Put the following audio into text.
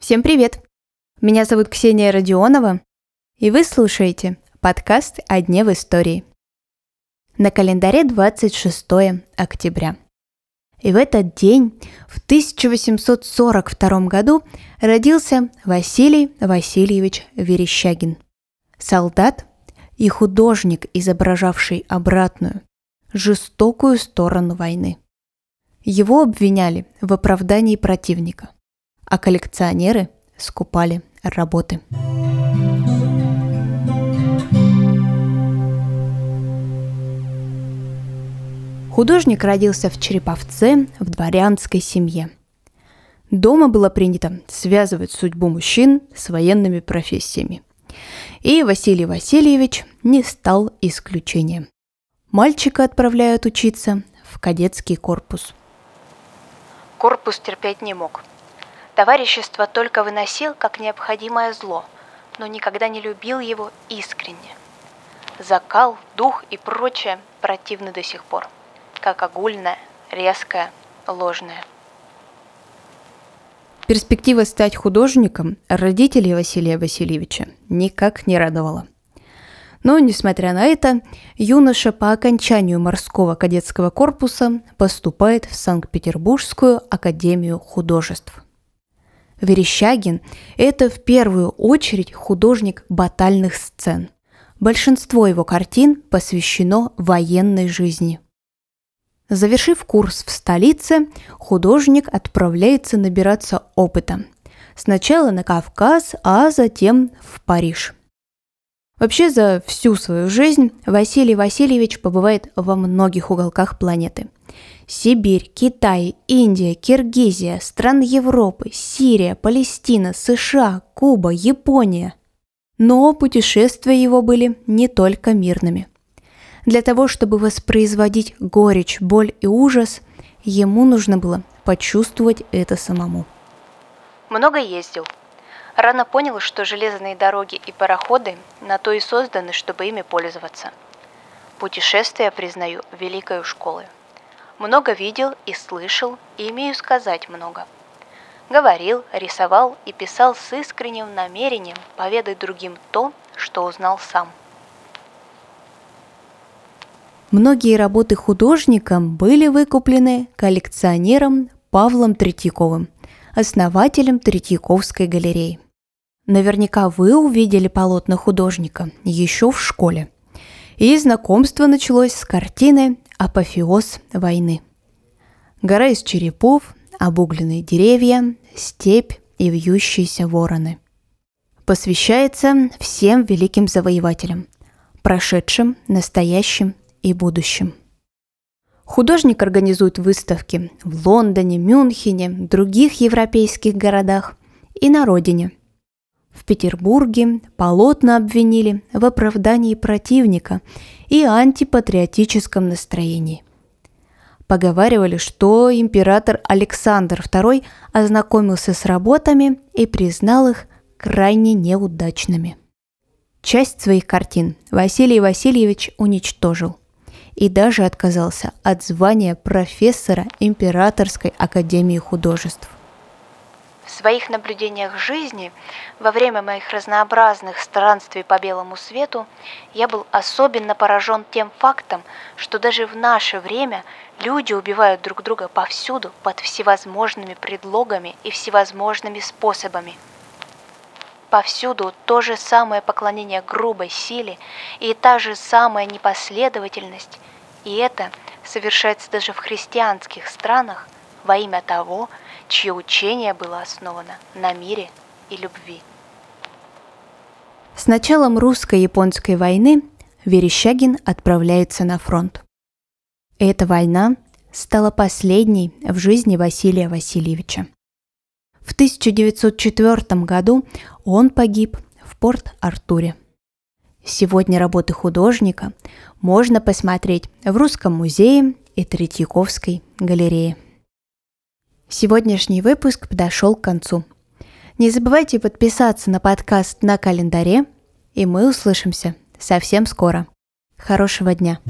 Всем привет! Меня зовут Ксения Родионова, и вы слушаете подкаст «О дне в истории». На календаре 26 октября. И в этот день, в 1842 году, родился Василий Васильевич Верещагин. Солдат и художник, изображавший обратную, жестокую сторону войны. Его обвиняли в оправдании противника, а коллекционеры скупали работы. Художник родился в Череповце в дворянской семье. Дома было принято связывать судьбу мужчин с военными профессиями. И Василий Васильевич не стал исключением. Мальчика отправляют учиться в кадетский корпус. Корпус терпеть не мог. Товарищество только выносил как необходимое зло, но никогда не любил его искренне. Закал, дух и прочее противны до сих пор – как огульное, резкое, ложное. Перспектива стать художником родителей Василия Васильевича никак не радовала. Но, несмотря на это, юноша по окончанию морского кадетского корпуса поступает в Санкт-Петербургскую академию художеств. Верещагин – это в первую очередь художник батальных сцен. Большинство его картин посвящено военной жизни – Завершив курс в столице, художник отправляется набираться опыта. Сначала на Кавказ, а затем в Париж. Вообще за всю свою жизнь Василий Васильевич побывает во многих уголках планеты. Сибирь, Китай, Индия, Киргизия, страны Европы, Сирия, Палестина, США, Куба, Япония. Но путешествия его были не только мирными – для того, чтобы воспроизводить горечь, боль и ужас, ему нужно было почувствовать это самому. Много ездил. Рано понял, что железные дороги и пароходы на то и созданы, чтобы ими пользоваться. Путешествия признаю великой школой. Много видел и слышал, и имею сказать много. Говорил, рисовал и писал с искренним намерением поведать другим то, что узнал сам – Многие работы художника были выкуплены коллекционером Павлом Третьяковым, основателем Третьяковской галереи. Наверняка вы увидели полотна художника еще в школе. И знакомство началось с картины «Апофеоз войны». Гора из черепов, обугленные деревья, степь и вьющиеся вороны. Посвящается всем великим завоевателям, прошедшим, настоящим и будущем. Художник организует выставки в Лондоне, Мюнхене, других европейских городах и на родине. В Петербурге полотна обвинили в оправдании противника и антипатриотическом настроении. Поговаривали, что император Александр II ознакомился с работами и признал их крайне неудачными. Часть своих картин Василий Васильевич уничтожил – и даже отказался от звания профессора Императорской академии художеств. Своих наблюдениях жизни во время моих разнообразных странствий по белому свету я был особенно поражен тем фактом, что даже в наше время люди убивают друг друга повсюду под всевозможными предлогами и всевозможными способами – Повсюду то же самое поклонение грубой силе и та же самая непоследовательность, и это совершается даже в христианских странах во имя того, чье учение было основано на мире и любви. С началом русско-японской войны Верещагин отправляется на фронт. Эта война стала последней в жизни Василия Васильевича. В 1904 году он погиб в Порт-Артуре. Сегодня работы художника можно посмотреть в Русском музее и Третьяковской галерее. Сегодняшний выпуск подошел к концу. Не забывайте подписаться на подкаст на календаре, и мы услышимся совсем скоро. Хорошего дня!